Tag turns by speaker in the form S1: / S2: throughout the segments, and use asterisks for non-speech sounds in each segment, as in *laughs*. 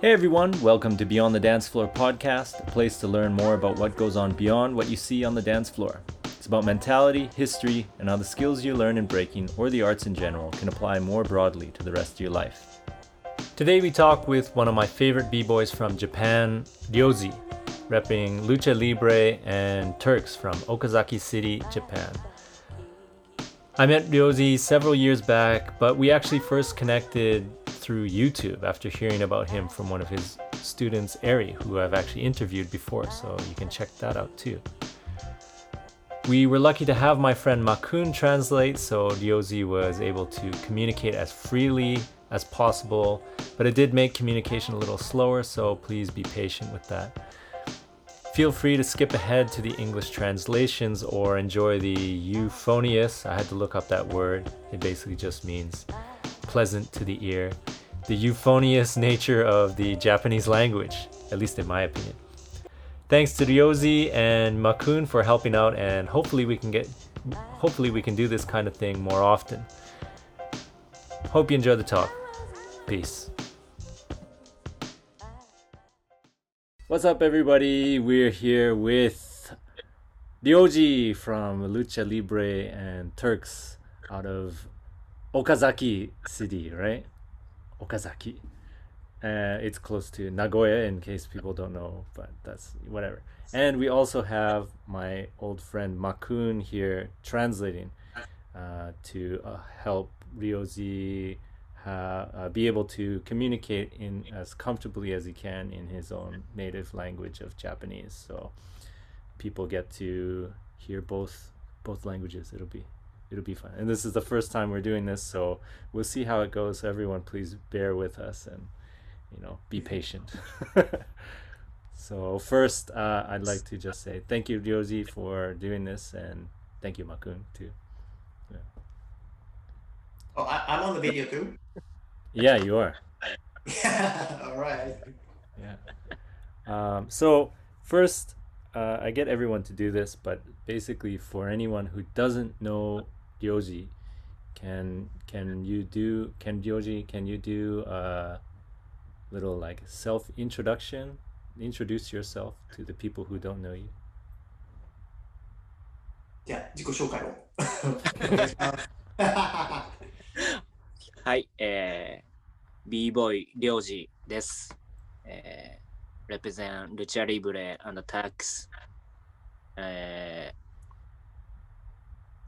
S1: Hey everyone, welcome to Beyond the Dance Floor podcast, a place to learn more about what goes on beyond what you see on the dance floor. About mentality, history, and how the skills you learn in breaking or the arts in general can apply more broadly to the rest of your life. Today we talk with one of my favorite b-boys from Japan, Ryozi, repping Lucha Libre and Turks from Okazaki City, Japan. I met Ryozi several years back, but we actually first connected through YouTube after hearing about him from one of his students, Ari, who I've actually interviewed before, so you can check that out too. We were lucky to have my friend Makun translate, so Ryozi was able to communicate as freely as possible, but it did make communication a little slower, so please be patient with that. Feel free to skip ahead to the English translations or enjoy the euphonious. I had to look up that word. It basically just means pleasant to the ear. The euphonious *laughs* nature of the Japanese language, at least in my opinion. Thanks to Ryozi and Makun for helping out and hopefully we can get hopefully we can do this kind of thing more often. Hope you enjoy the talk. Peace. What's up everybody? We're here with Ryoji from Lucha Libre and Turks out of Okazaki City, right? Okazaki. Uh, it's close to Nagoya, in case people don't know, but that's whatever. And we also have my old friend Makun here translating uh, to uh, help Ryozi uh, be able to communicate in as comfortably as he can in his own native language of Japanese. So people get to hear both both languages. It'll be it'll be fun. And this is the first time we're doing this, so we'll see how it goes. Everyone, please bear with us and you know be patient. *laughs* so first, uh, I'd like to just say thank you, Ryozi, for doing this, and thank you, Makun, too. Yeah.
S2: Oh, I, I'm on the video too. *laughs*
S1: Yeah, you are. *laughs*
S2: All right.
S1: Yeah. Um, so first, uh, I get everyone to do this, but basically, for anyone who doesn't know Ryoji, can can you do can Ryoji can you do a little like self introduction? Introduce yourself to the people who don't know you.
S2: じゃあ自己紹介。
S3: はい、えー、b ボーイりょうじです。えー、レペゼンルチャリブレアンドタックス。え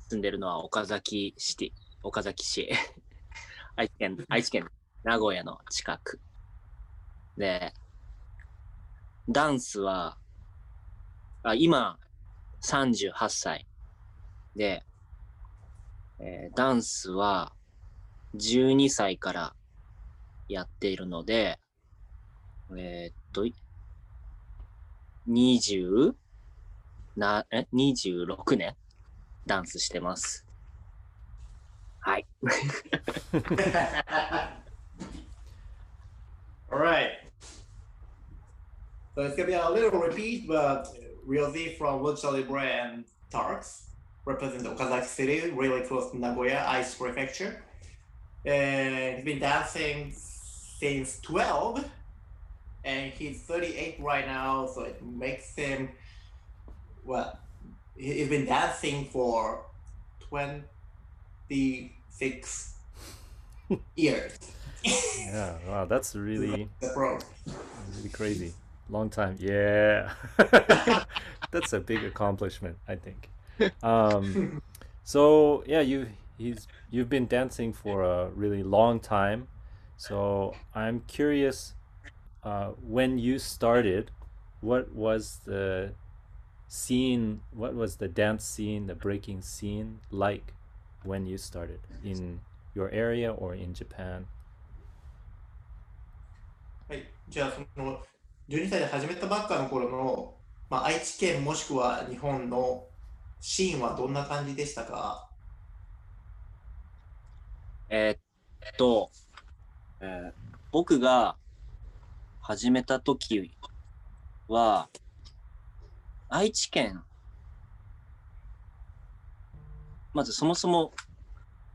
S3: ー、住んでるのは岡崎シティ、岡崎市。愛知県、愛知県名古屋の近く。で、ダンスは、あ今、38歳。で、えーダンスは12歳からやっているので、えーっと、20? な、え ?26 年ダンスしてます。はい。*laughs*
S2: So it's gonna be a little repeat, but Ryozi from Lucha Libre and Tarks represent Okazaki City, really close to Nagoya Aichi Prefecture. And he's been dancing since 12, and he's 38 right now, so it makes him, well, he- he's been dancing for 26 years. *laughs*
S1: Yeah, wow, that's really really crazy Long time. Yeah. *laughs* That's a big accomplishment, I think. *laughs* Um, so yeah, you he's you've been dancing for a really long time. So I'm curious uh, when you started, what was the scene what was the dance scene, the breaking scene like when you started in your area or in Japan?
S2: はい、じゃあその 12歳で始めたばっかの頃の、まあ、愛知県もしくは日本のシーンはどんな感じでしたか？
S3: えっと、えー僕が始めた時は、愛知県、まずそもそも、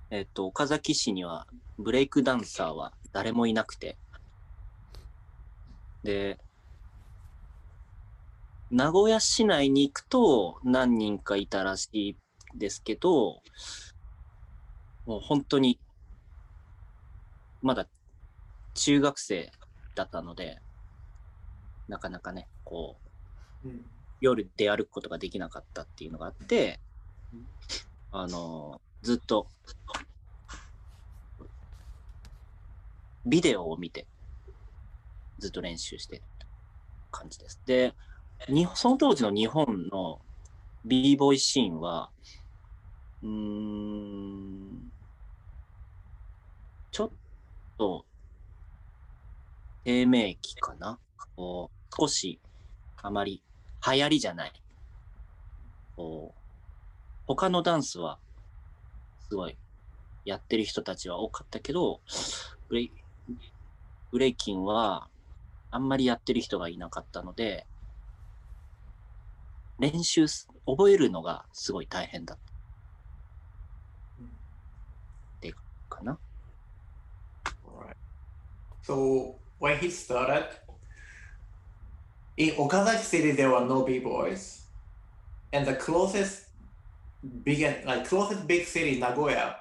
S3: えっ、と、岡崎市にはブレイクダンサーは誰もいなくて、で、名古屋市内に行くと何人かいたらしいですけど、もう本当に、まだ中学生だったので、なかなかね、こう、
S2: うん
S3: 夜出歩くことができなかったっていうのがあって、あの、ずっと、ビデオを見て、ずっと練習してた感じです。で、にその当時の日本の b ボーイシーンは、うん、ちょっと、低迷期かな？こう、少し、あまり流行りじゃない。こう、他のダンスは、すごい、やってる人たちは多かったけど、ブレイブレイキンは、あんまりやってる人がいなかったので、練習す、覚えるのがすごい大変だった。ってかな。
S2: Alright. So when he started, in Okazaki City there were no b-boys, and the closest big like closest big city Nagoya.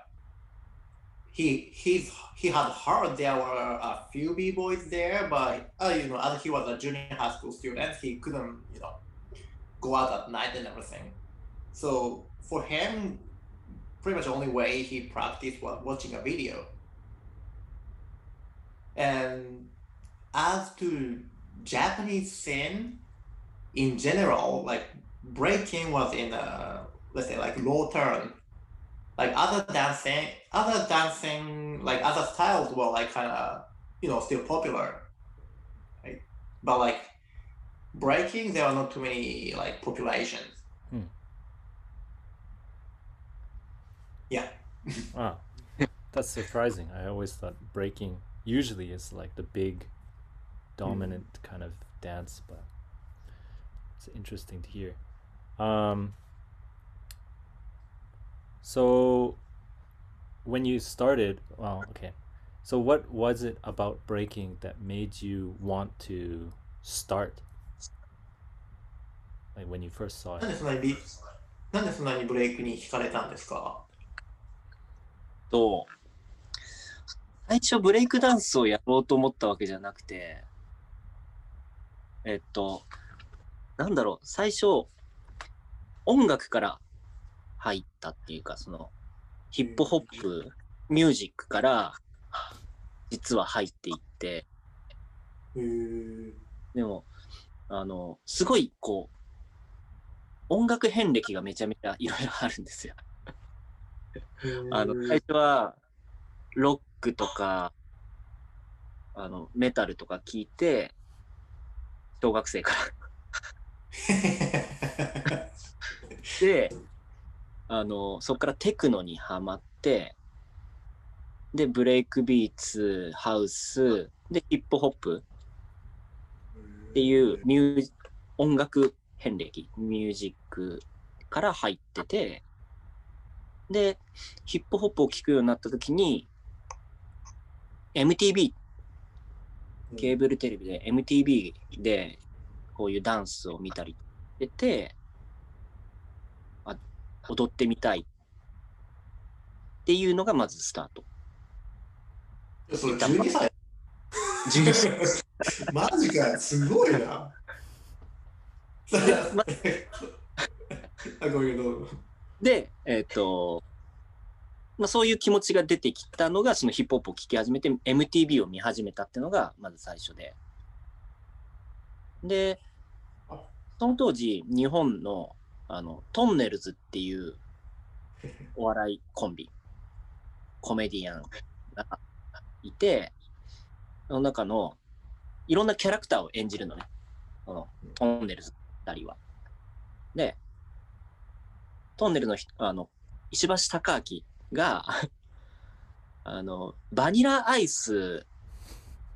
S2: He he's he had heard there were a few b-boys there, but uh, you know as he was a junior high school student, he couldn't you know go out at night and everything. So for him, pretty much the only way he practiced was watching a video. And as to Japanese scene in general, like breaking was in a let's say like low turn. Like other dancing, other dancing, like other styles were like kind of you know still popular, right? But like breaking, there are not too many like populations.
S1: Hmm.
S2: Yeah.
S1: Wow. *laughs* That's surprising. I always thought breaking usually is like the big dominant kind of dance, but it's interesting to hear. Um so when you started, well, okay. So what was it about breaking that made you want to start? Like when you first saw
S2: なん
S1: it.
S2: でそんなにビなんでそんなにブレイクに惹かれたんですか？
S3: と、最初ブレイクダンスをやろうと思ったわけじゃなくて、えっと、なんだろう、最初、音楽から入ったっていうか、その、ヒップホップ、ミュージックから、実は入っていって、でも、あの、すごい、こう、音楽遍歴がめちゃめちゃいろいろあるんですよ。あの、最初は、ロックとか、あの、メタルとか聞いて、小学生から。*laughs* で、あの、そこからテクノにハマって、で、ブレイクビーツ、ハウス、で、ヒップホップっていうミュー音楽遍歴、ミュージックから入ってて、で、ヒップホップを聴くようになった時に、MTV、ケーブルテレビで MTV でこういうダンスを見たりしてて、あ踊ってみたいっていうのがまずスタート。
S2: それ12歳
S3: 12歳
S2: マジかよすごいな。
S3: ま *laughs*
S2: あごめんど。
S3: で、えっ、と、まあ、そういう気持ちが出てきたのが、そのヒップホップを聴き始めて、MTV を見始めたっていうのが、まず最初で。で、その当時、日本の、あの、トンネルズっていうお笑いコンビ、コメディアンがいて、その中の、いろんなキャラクターを演じるのね。このトンネルズ二人は。で、トンネルの人あの石橋貴明が *laughs* あのバニラアイス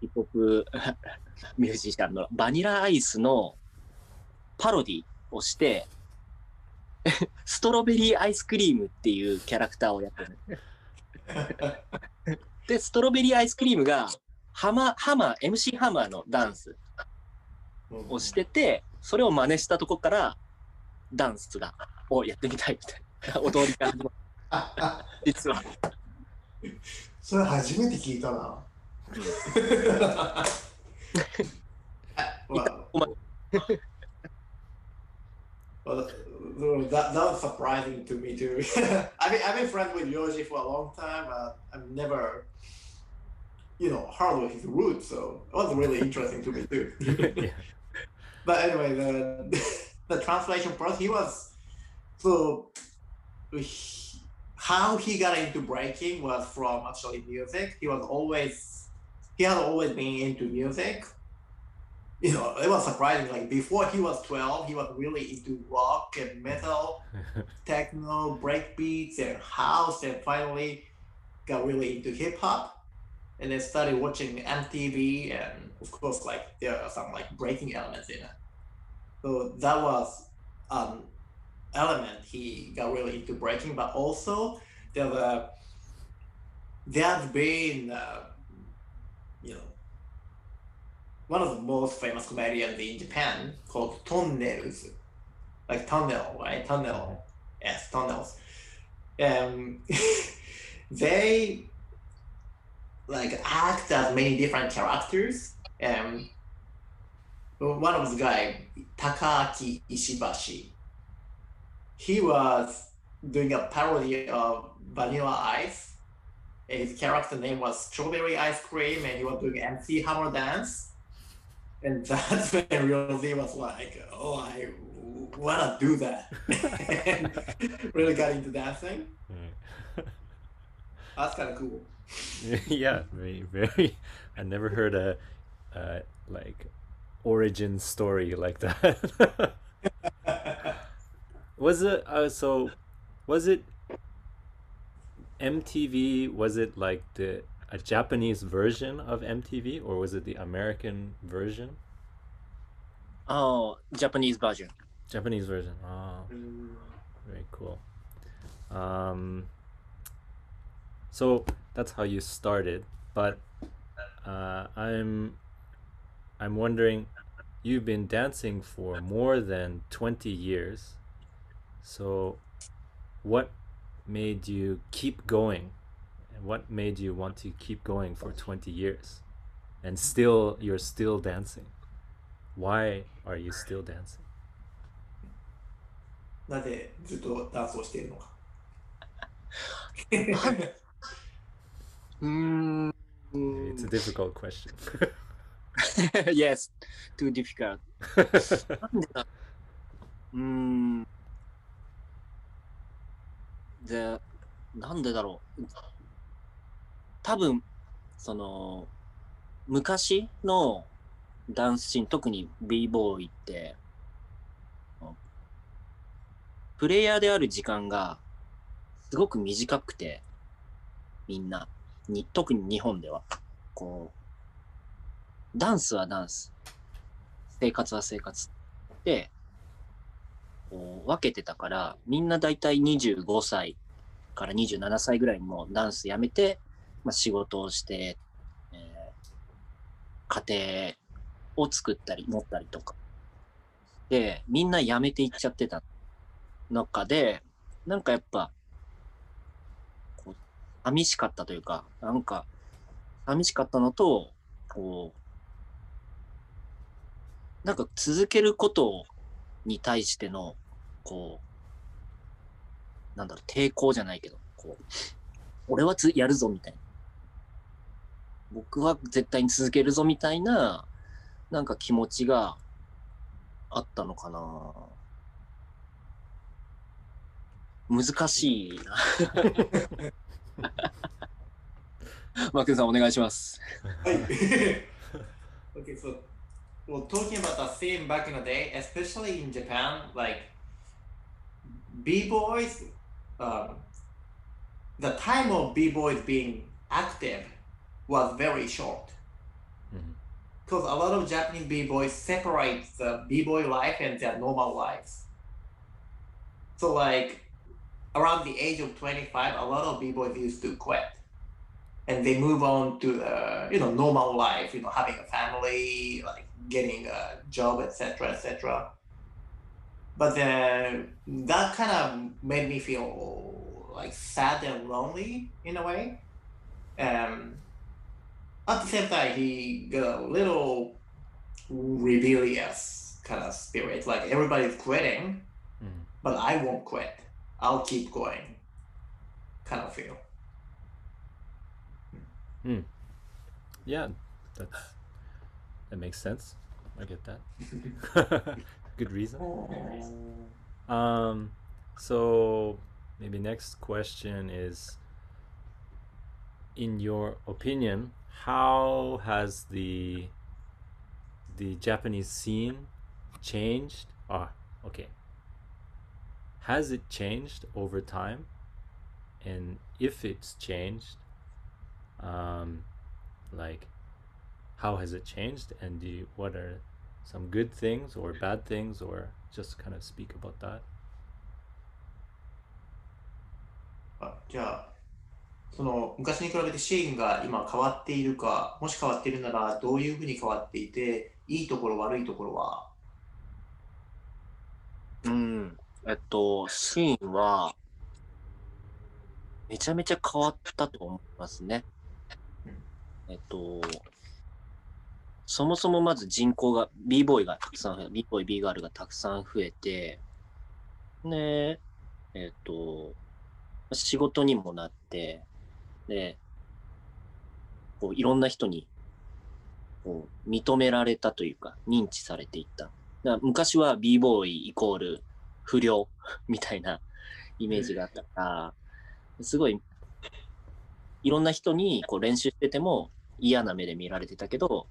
S3: ヒップホップミュージシャンのバニラアイスのパロディをして、*laughs* ストロベリーアイスクリームっていうキャラクターをやってる。*laughs* で、ストロベリーアイスクリームがハマ、ハマー、MC ハマーのダンスをしてて、それを真似したとこからダンスが、をやってみたいみたいな踊りが始まる実は。
S2: それ初めて聞いたな。well,
S3: お前
S2: well, that, that was surprising to me too. I've been, I've been friends with Yoji for a long time, but I've never, you know, heard of his roots, so it was really interesting to me too.
S1: Yeah.
S2: But anyway, the *laughs* the translation process, he was so how he got into breaking was from actually music. He was always he had always been into music. You know, it was surprising. Like before he was twelve, he was really into rock and metal, *laughs* techno, breakbeats, and house, and finally got really into hip hop. And then started watching MTV, and of course, like there are some like breaking elements in it. So that was an element he got really into breaking, but also there were there's been uh, you know one of the most famous comedians in Japan called Tunnels, like tunnel, right? Tunnel, yes, tunnels. Um, *laughs* they like act as many different characters. Um, one of the guy, Takaaki Ishibashi, he was doing a parody of Vanilla Ice. And His character name was Strawberry Ice Cream, and he was doing MC Hammer Dance. And *laughs* that's when Really was like, "Oh, I wanna do that," *laughs* and really got into dancing. *laughs* That's kind of cool.
S1: yeah, very, very. I never heard a, uh, like origin story like that. *laughs* was it uh, so? Was it MTV? Was it like the a Japanese version of MTV, or was it the American version?
S3: Oh, Japanese version.
S1: Japanese version. Oh, very cool. Um, so that's how you started, but uh, I'm I'm wondering, you've been dancing for more than twenty years. So, what made you keep going, and what made you want to keep going for twenty years, and still you're still dancing? Why are you still dancing?
S2: なぜずっとダンスをしているのか。*laughs*
S3: うーん。
S1: It's a difficult question. *laughs* *laughs*
S3: yes, too difficult. *laughs* なんでだうーん。で、なんでだろう。多分、その、昔のダンスシーン、特に b ボーイって、プレイヤーである時間がすごく短くて、みんな、に特に日本では、こう、ダンスはダンス、生活は生活で、こう分けてたから、みんなだいたい25歳から27歳ぐらいにもダンスやめて、まあ、仕事をして、えー家庭を作ったり持ったりとか。で、みんな辞めていっちゃってた中で、なんかやっぱ、こう寂しかったというか、なんか、寂しかったのと、こう、なんか続けることに対しての、こう、なんだろう、抵抗じゃないけど、こう、俺はつやるぞみたいな。僕は絶対に続けるぞみたいな、なんか気持ちがあったのかな。難しいな。*laughs* マークンさんお願いします。
S2: はい。*laughs* well, talking about the scene back in the day, especially in Japan, like b boys, um, the time of b boys being active was very short. Because a lot of Japanese b-boys separate the b-boy life and their normal lives. So like around the age of 25, a lot of b-boys used to quit. And they move on to the you know normal life, you know, having a family, like getting a job, etc., etc. But then that kind of made me feel like sad and lonely in a way. Um, at the same time, he got a little rebellious kind of spirit. Like everybody's quitting,
S1: Mhm.
S2: but I won't quit. I'll keep going. Kind of feel.
S1: Yeah, that's that makes sense. I get that. *laughs* Good reason. Um, so maybe next question is, in your opinion, how has the the Japanese scene changed? Ah, okay. Has it changed over time? And if it's changed, um, like, how has it changed? And do you, what are some good things or bad things, or just kind of speak about that?
S2: あじゃあ、その昔に比べてシーンが今変わっているか、もし変わっているならどういうふうに変わっていて、いいところ悪いところは、
S3: うん。えっと、シーンは、めちゃめちゃ変わったと思いますね。えっと、そもそもまず人口が、b ボーイがたくさん増え、b ボーイ、b ガールがたくさん増えて、で、えっと、仕事にもなって、で、こういろんな人にこう認められたというか、認知されていった。だ昔は b ボーイイコール不良 *laughs* みたいなイメージがあったから、すごいいろんな人にこう練習してても嫌な目で見られてたけど、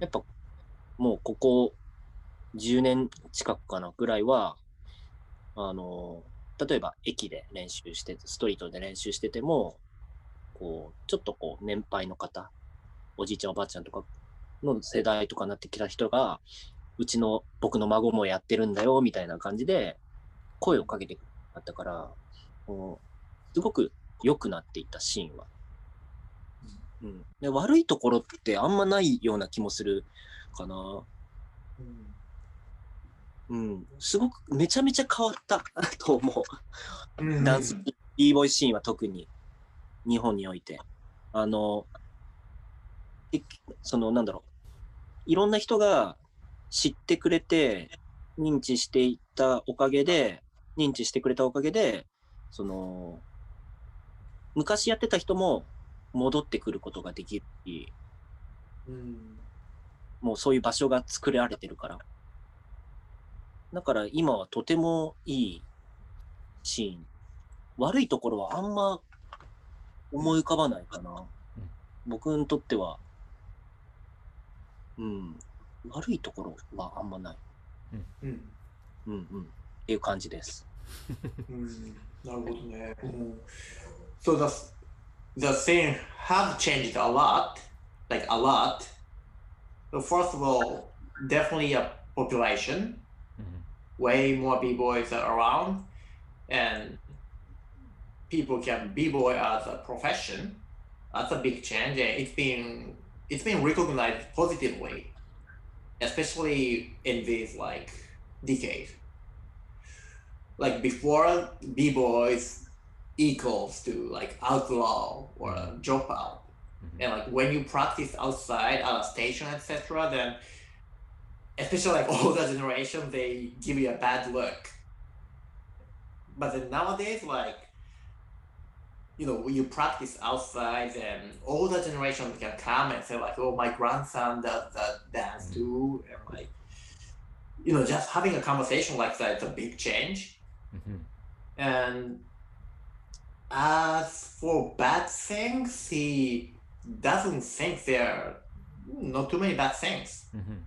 S3: やっぱもうここ10年近くかなぐらいは、あの、例えば駅で練習してて、ストリートで練習してても、こう、ちょっとこう年配の方、おじいちゃんおばあちゃんとかの世代とかになってきた人が、うちの僕の孫もやってるんだよみたいな感じで声をかけてくれたから、すごく良くなっていったシーンは。うん、で悪いところってあんまないような気もするかな。うん、すごくめちゃめちゃ変わった *laughs* と思う。ダンス、b ボーイシーンは特に日本において。あの、えそのなんだろう。いろんな人が知ってくれて、認知していったおかげで、認知してくれたおかげで、その、昔やってた人も戻ってくることができるし、
S2: うん
S3: もうそういう場所が作られてるから。だから今はとてもいいシーン。悪いところはあんま思い浮かばないかな。
S1: うん
S3: 僕にとっては、うん、悪いところはあんまない。
S2: うん
S3: うんうん。っていう感じです。
S2: うんなるほどね。うん、so the the thing have changed a lot, like a lot. So first of all, definitely a population.
S1: Mhm.
S2: Way more b boys are around, and people can b boy as a profession. That's a big change, and it's been it's been recognized positively, especially in this like decade like before b boys equals to like outlaw or a dropout.
S1: Mhm.
S2: and like when you practice outside at a station etc then especially like *laughs* older generation they give you a bad look. But then nowadays like you know when you practice outside and older generation can come and say like oh my grandson does that dance too and like you know just having a conversation like that is a big change.
S1: Mhm.
S2: and as for bad things, he doesn't think there are not too many bad things.
S1: Mhm.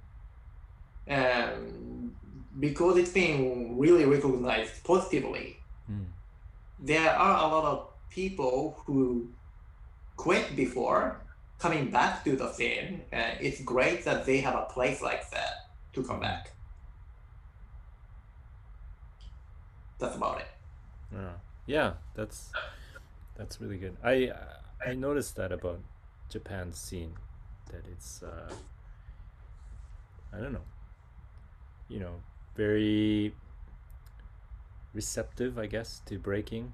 S2: Um, because it's been really recognized positively.
S1: Mm.
S2: There are a lot of people who quit before coming back to the scene, it's great that they have a place like that to come back. That's about it.
S1: Yeah, yeah, that's that's really good. I I noticed that about Japan's scene, that it's uh, I don't know, you know, very receptive, I guess, to breaking,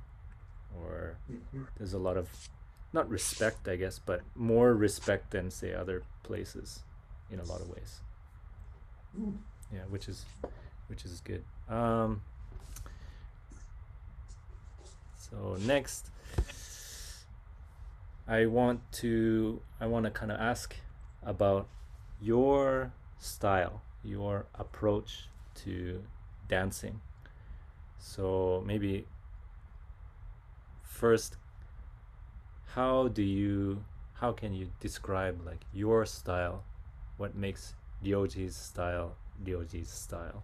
S1: or there's a lot of not respect, I guess, but more respect than say other places, in a lot of ways.
S2: Mm.
S1: Yeah, which is which is good. Um, so next, I want to I want to kind of ask about your style, your approach to dancing. So maybe first, how do you how can you describe like your style? What makes Ryoji's style Ryoji's style?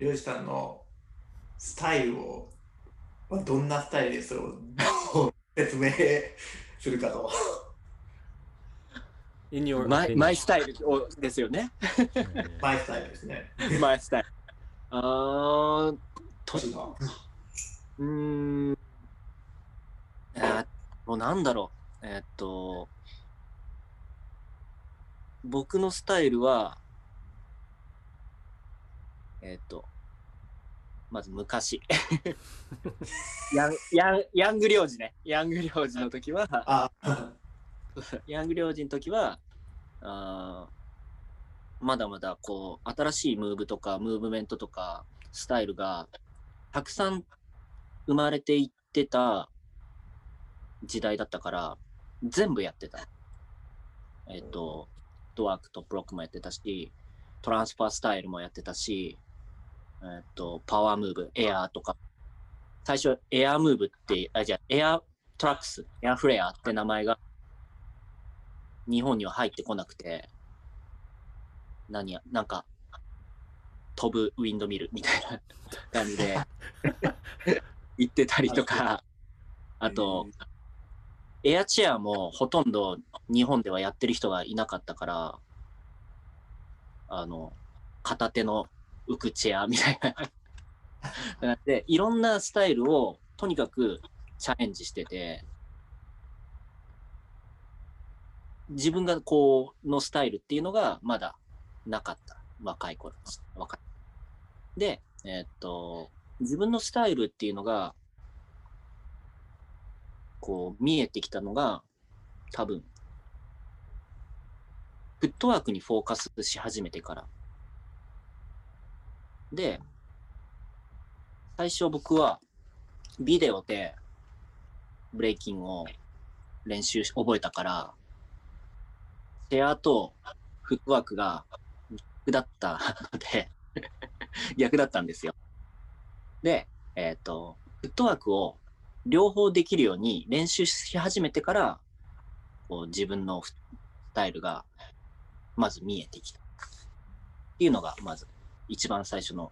S2: りょうじさんの スタイルを、まあ、どんなスタイルでそれを説明するかと。*laughs*
S1: In your
S3: マイ.マイスタイルをですよね。
S2: マイスタイルですね。
S3: マイスタイル。あーとうーん。えー、もうなんだろう。えーっと、僕のスタイルは、えーっと、まず昔。*laughs* ヤン、ヤン、ヤング領事ね。ヤング領事の時は、
S2: あ、*laughs*
S3: ヤング領事の時は、あーまだまだこう、新しいムーブとか、ムーブメントとか、スタイルが、たくさん生まれていってた時代だったから、全部やってた。えっ、と、ドワーク、トップロックもやってたし、トランスファースタイルもやってたし、えっ、と、パワームーブ、エアーとか、最初、エアームーブって、あ、じゃあエアートラックス、エアーフレアって名前が日本には入ってこなくて、何や、なんか、飛ぶウィンドミルみたいな *laughs* 感じで行ってたりとか、あと、エアチェアもほとんど日本ではやってる人がいなかったから、あの、片手の浮くチェアみたいな。なって、いろんなスタイルをとにかくチャレンジしてて、自分がこう、のスタイルっていうのがまだなかった。若い頃。若い。で、えーっと、自分のスタイルっていうのが、こう、見えてきたのが、多分、フットワークにフォーカスし始めてから。で、最初僕は、ビデオで、ブレイキンを練習し、覚えたから、チェアとフットワークが逆だったので、*laughs* 逆だったんですよ。で、えっ、と、フットワークを両方できるように練習し始めてから、こう自分のスタイルがまず見えてきた。っていうのが、まず一番最初の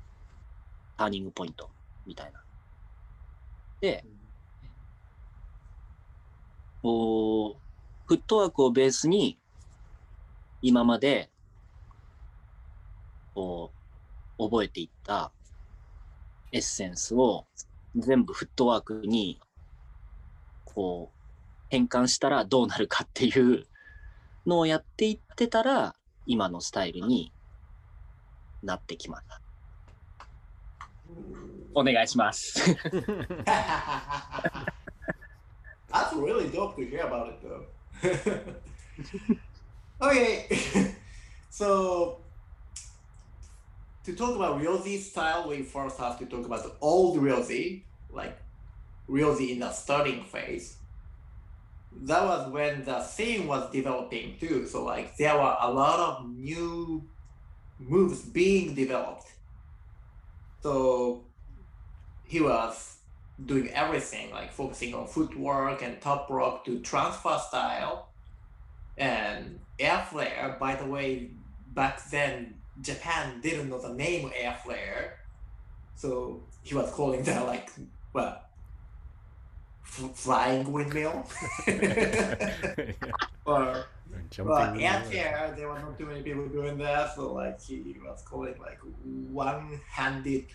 S3: ターニングポイントみたいな。で、こう、フットワークをベースに、今まで、こう、覚えていったエッセンスを全部フットワークに、こう、変換したらどうなるかっていうのをやっていってたら、今のスタイルになってきました。お願いします。
S2: That's *laughs* really dope to hear about it, though. *laughs* okay, *laughs* so to talk about Ryozi style, we first have to talk about the old Ryozi, like Ryozi in the starting phase. That was when the scene was developing too. So like there were a lot of new moves being developed. So he was doing everything, like focusing on footwork and top rock to transfer style. And air flare, by the way, back then Japan didn't know the name air flare. So he was calling that like well f- flying windmill. *laughs* *laughs* or
S1: Jumping.
S2: but
S1: really
S2: there, there were not too many people doing that, so like he was calling like one-handed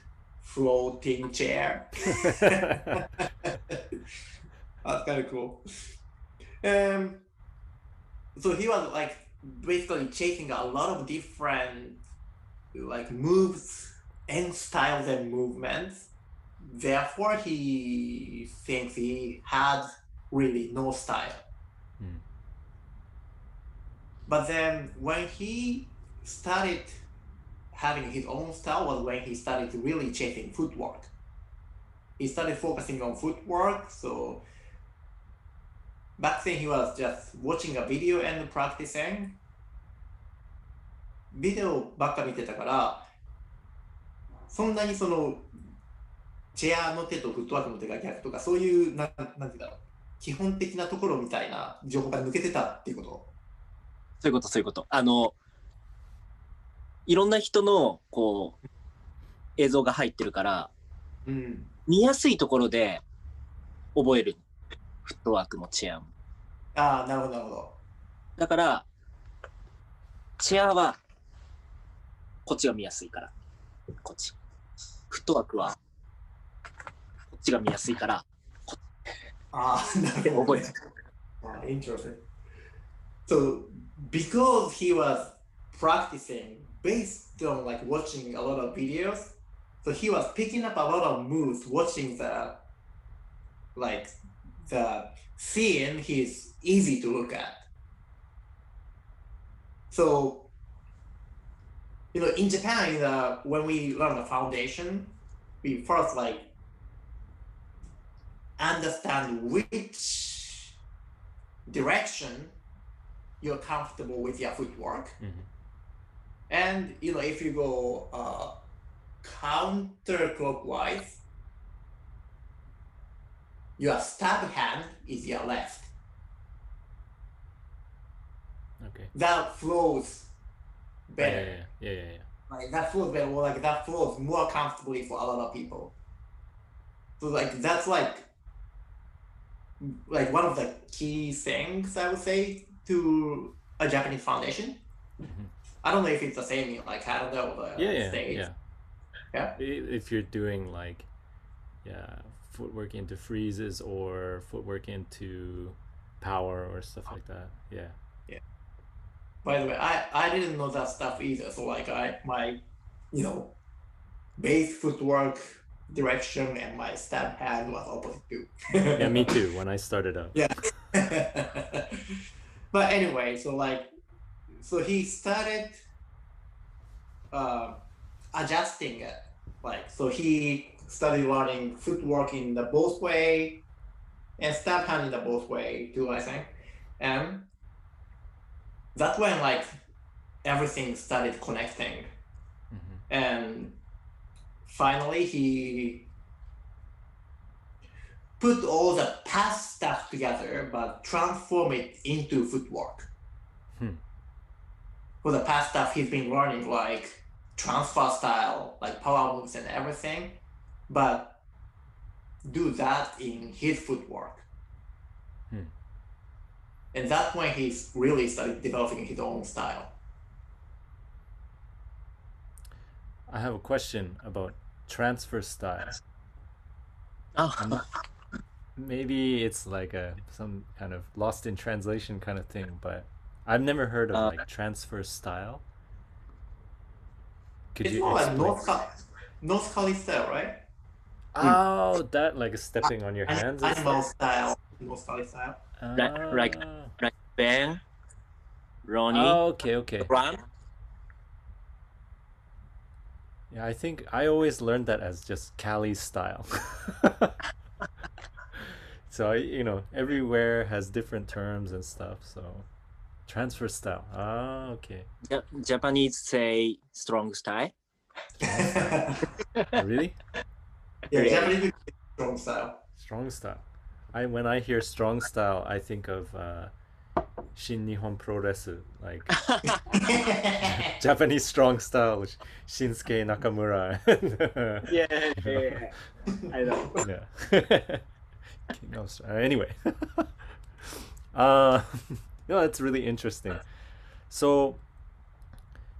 S2: floating chair. *laughs* That's kind of cool. Um, so he was like basically chasing a lot of different like moves and styles and movements. Therefore, he thinks he had really no style. But then when he started having his own style was when he started really chasing footwork. He started focusing on footwork, so back then he was just watching a video and practicing. ビデオばっか見てたから、そんなにそのチェアの手とフットワークの手が逆とか、そういう、なんなんていうだろう、基本的なところみたいな情報が抜けてたっていうこと。
S3: そういうこと、そういうこと。あの、いろんな人の、こう、映像が入ってるから、
S2: うん。
S3: 見やすいところで覚える。フットワークもチェアも。
S2: ああ、なるほど、なるほど。
S3: だから、チェアは、こっちが見やすいから。こっち。フットワークは、こっちが見やすいから、
S2: ああ、なるほど、ね
S3: 覚える。。
S2: Ah, interesting. So, because he was practicing based on like watching a lot of videos, so he was picking up a lot of moves watching the like the scene he's easy to look at. So, you know, in Japan, uh, when we learn the foundation, we first like understand which direction you're comfortable with your footwork.
S1: Mhm.
S2: And you know, if you go uh, counterclockwise, your stab hand is your left.
S1: Okay.
S2: That flows
S1: Yeah,
S2: better.
S1: yeah, yeah, yeah, yeah.
S2: Like that flows better. Or like that flows more comfortably for a lot of people. So like that's like like one of the key things I would say to a Japanese foundation.
S1: Mhm.
S2: I don't know if it's the same in like Canada or the
S1: Yeah, yeah,
S2: States.
S1: yeah.
S2: Yeah.
S1: I- If you're doing like, yeah, footwork into freezes or footwork into power or stuff like that. Yeah. Yeah.
S2: By the way, I, I didn't know that stuff either. So like I my you know base footwork direction and my stab hand was opposite too.
S1: Yeah, me *laughs* too. When I started out.
S2: Yeah. *laughs* but anyway, so like, so he started uh, adjusting it. Like, so he started learning footwork in the both way and stab hand in the both way too, I think. And that's when like everything started connecting.
S1: Mhm.
S2: And finally, he put all the past stuff together, but transform it into footwork.
S1: Hmm.
S2: For the past stuff, he's been learning like transfer style, like power moves and everything, but do that in his footwork.
S1: Hmm.
S2: And that's when he's really started developing his own style.
S1: I have a question about transfer style.
S3: あ、
S1: Maybe it's like a some kind of lost in translation kind of thing, but I've never heard of
S3: Uh,
S1: like transfer style. Could
S2: it's
S1: you
S2: more like? North, Cal- North Cali style, right?
S1: Oh, that like stepping on your hands. and
S2: Animal style, North Cali style.
S3: Like- like-
S1: Ah.
S3: like Ben, Ronnie,
S1: Oh, okay, okay.
S3: Ron.
S1: Yeah, I think I always learned that as just Cali style. *laughs* so I, you know, everywhere has different terms and stuff. So transfer style. Ah, okay.
S3: Ja- Japanese say strong style. *laughs*
S1: Really?
S2: Yeah,
S3: Yeah.
S2: Japanese strong style.
S1: Strong style. I when I hear strong style, I think of uh, Shin Nihon Pro Resu, like *laughs* *laughs* Japanese strong style, which Shinsuke Nakamura.
S3: Yeah, yeah, I know.
S1: yeah. Anyway, *laughs* uh, *laughs* no, that's really interesting. So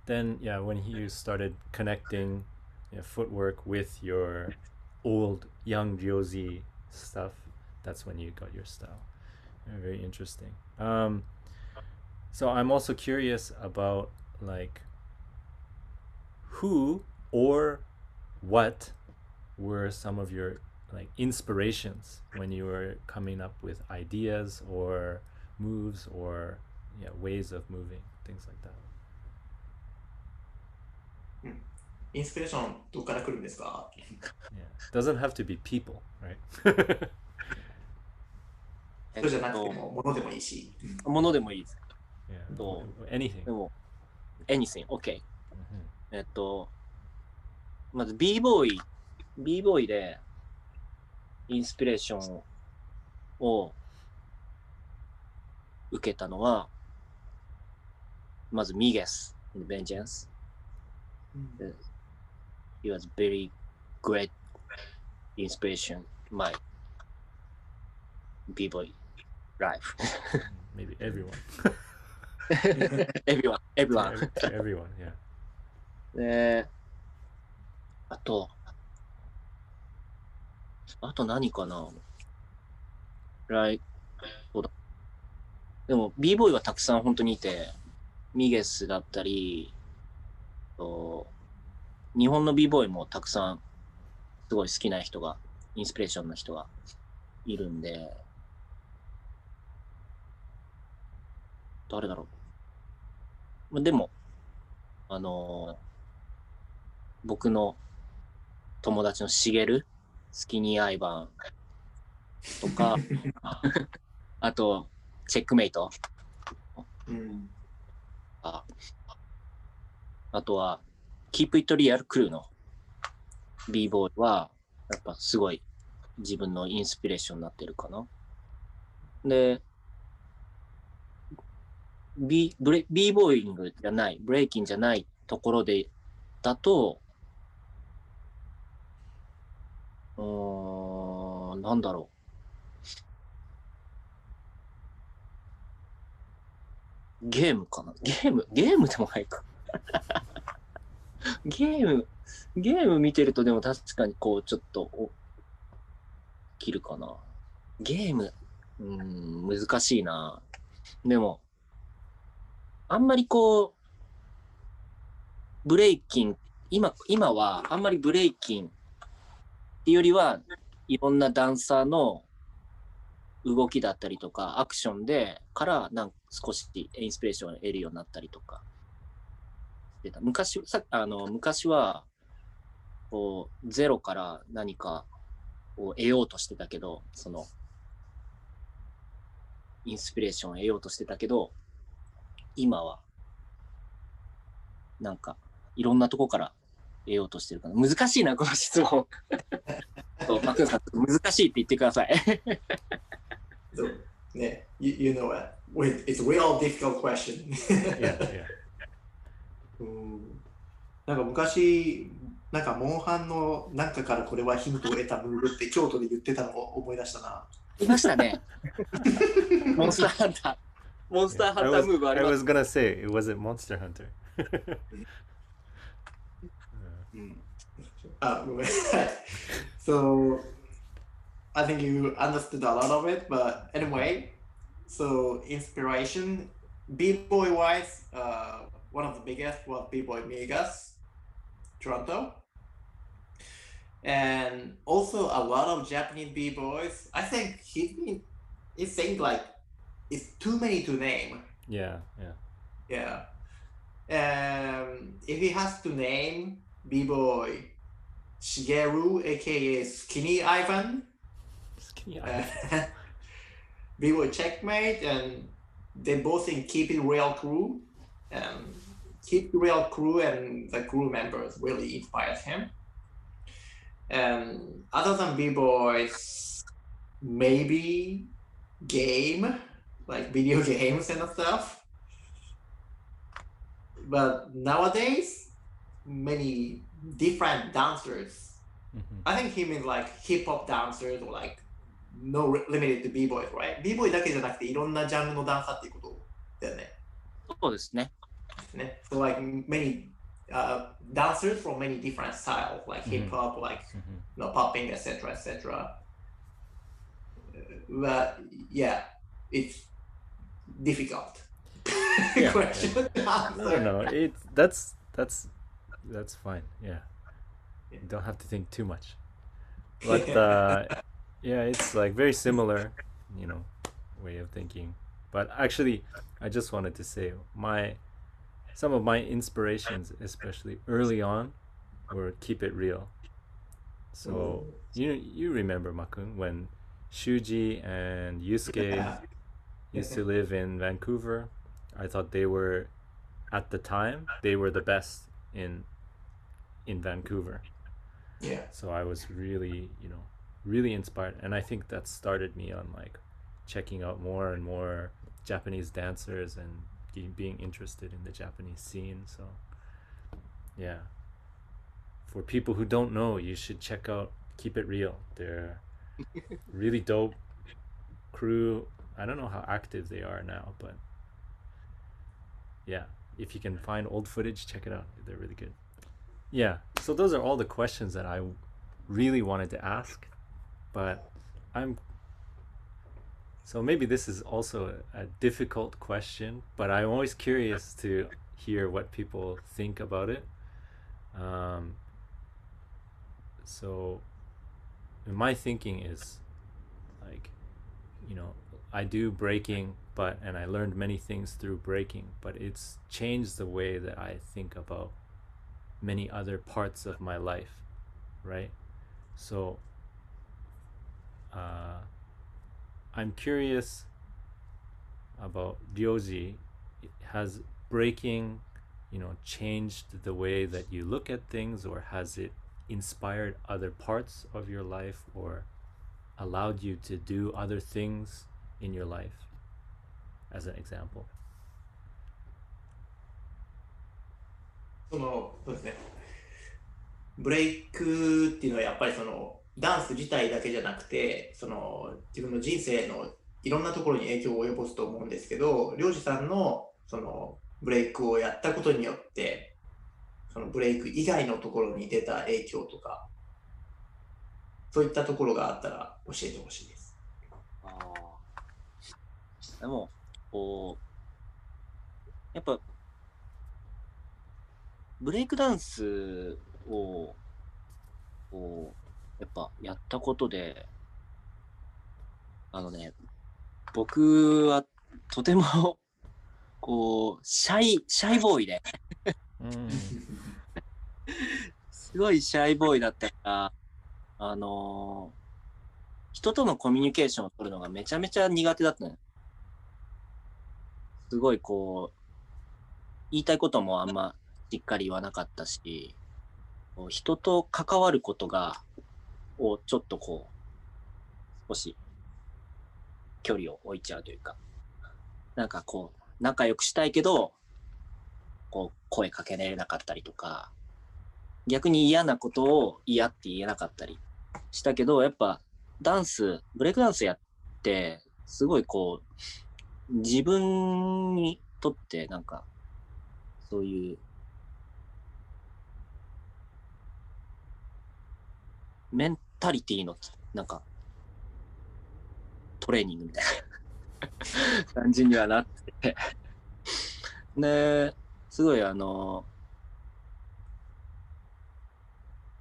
S1: then, yeah, when you started connecting you know, footwork with your old young Josie stuff, that's when you got your style. Very interesting. Um, so I'm also curious about like who or what were some of your like inspirations when you were coming up with ideas or moves or yeah ways of moving things like that
S2: インスピレーションどこから来るんですか
S1: yeah doesn't have to be people right *laughs*
S2: 人じゃなくても物でもいいし。
S3: ものでもいいです。
S1: yeah
S3: ど
S1: anything
S3: でも、anything, OK。
S1: Mhm.
S3: えっと、まず b ボーイ、b ボーイで インスピレーションを受けたのは、まずミゲス、ベンジェンス。He was very great inspiration my b-boy life. *laughs*
S1: maybe everyone *laughs*
S3: everyone, everyone.
S1: to, to everyone yeah *laughs*
S3: で、あと、 あと何かなライそうだ。でも、b ボーイはたくさん本当にいて、ミゲスだったり、と日本の b ボーイもたくさんすごい好きな人が、インスピレーションの人がいるんで、誰だろう。までも、あのー僕の友達のしげる、スキニーアイバンとか、*laughs* あと、チェックメイト、
S2: うん。
S3: ああとは、キープイットリアルクルーの b ボーイは、やっぱすごい自分のインスピレーションになってるかな。で、B、ブレ b ボーイングじゃない、ブレイキンじゃないところで、だと、うーん、なんだろう。ゲームかな？ゲーム？ゲームでもないか。*laughs* ゲーム、ゲーム見てるとでも確かにこうちょっと切るかな。ゲーム、うーん、難しいな。でも、あんまりこう、ブレイキン、今、今はあんまりブレイキンっていうよりは、いろんなダンサーの動きだったりとか、アクションで、から、なん少しインスピレーションを得るようになったりとか。昔、さあの昔は、こう、ゼロから何かを得ようとしてたけど、その、インスピレーションを得ようとしてたけど、今は、なんか、いろんなとこから得ようとしてるかな。難しいな、この質問。*laughs* そうマクンさん、難しいって言ってください。
S2: So, yeah, you, you know it. It's a real difficult question.
S1: yeah yeah
S2: うんなんか昔、なんかモンハンの中からこれはヒントを得たムーブって京都で言ってたのを思い出したな。
S3: いましたね。*laughs* モンスターハンター。モンスターハ
S1: I
S3: ンター
S1: was,
S3: ムーブあり
S1: I
S3: ま
S1: was
S3: す。
S1: gonna say it wasn't Monster Hunter
S3: う *laughs* ん
S2: Uh, *laughs* so I think you understood a lot of it, but anyway, so inspiration, b-boy wise, uh, one of the biggest was b-boy Megas, Toronto, and also a lot of Japanese b-boys. I think he's been, he's saying like, it's too many to name.
S1: Yeah, yeah,
S2: yeah. and if he has to name b-boy Shigeru, aka Skinny Ivan,
S1: Skinny
S2: uh,
S1: Ivan. *laughs*
S2: B-boy Checkmate, and they both in Keep It Real crew. Um, Keep It Real crew and the crew members really inspired him. Um, other than B-boys, maybe game, like video *laughs* games and stuff. But nowadays, many different dancers.
S1: Mhm.
S2: I think he means like hip hop dancers or like no limited to b-boys, right? b-boy だけじゃなくていろんなジャンルのダンサーっていうことだよね。
S3: そうですね。
S2: ね So like many uh, dancers from many different styles, like
S1: Mhm.
S2: hip hop, like
S1: Mhm.
S2: you know, popping, etc., etc. But yeah, it's difficult *laughs*
S1: Yeah.
S2: question to
S1: No,
S2: answer.
S1: no, it that's that's that's fine. Yeah,
S2: Yeah.
S1: you don't have to think too much. *laughs* But uh, yeah, it's like very similar, you know, way of thinking. But actually, I just wanted to say my some of my inspirations, especially early on, were keep it real. So you you remember Makun when Shuji and Yusuke
S2: Yeah.
S1: used to live in Vancouver. I thought they were at the time they were the best in in Vancouver.
S2: Yeah.
S1: So I was really, you know, really inspired and I think that started me on like checking out more and more Japanese dancers and being interested in the Japanese scene. So yeah. For people who don't know, you should check out Keep It Real. They're *laughs* really dope crew. I don't know how active they are now, but yeah, if you can find old footage, check it out. They're really good. Yeah, so those are all the questions that I really wanted to ask, but I'm so maybe this is also a, a difficult question, but I'm always curious to hear what people think about it. Um, so my thinking is like you know i do breaking but and i learned many things through breaking but it's changed the way that i think about many other parts of my life right? So uh, i'm curious about ryoji has breaking you know changed the way that you look at things or has it inspired other parts of your life or allowed you to do other things in your life as an example
S2: そのそうですね。ブレイクっていうのはやっぱりそのダンス自体だけじゃなくて、その自分の人生のいろんなところに影響を及ぼすと思うんですけど、りょうじさんのそのブレイクをやったことによって、そのブレイク以外のところに出た影響とか、そういったところがあったら教えてほしいです。
S3: あでも、こう、やっぱ、ブレイクダンスを、こう、やっぱやったことで、あのね、僕はとても、*laughs* こう、シャイ、シャイボーイで、すごいシャイボーイだったから、あのー人とのコミュニケーションを取るのがめちゃめちゃ苦手だったのよ。すごいこう、言いたいこともあんましっかり言わなかったし、人と関わることが、をちょっとこう、少し距離を置いちゃうというか、なんかこう、仲良くしたいけど、こう、声かけられなかったりとか、逆に嫌なことを嫌って言えなかったりしたけど、やっぱダンス、ブレイクダンスやって、すごいこう、自分にとってなんか、そういう、メンタリティの、なんか、トレーニングみたいな感じにはなってて。で、すごいあの、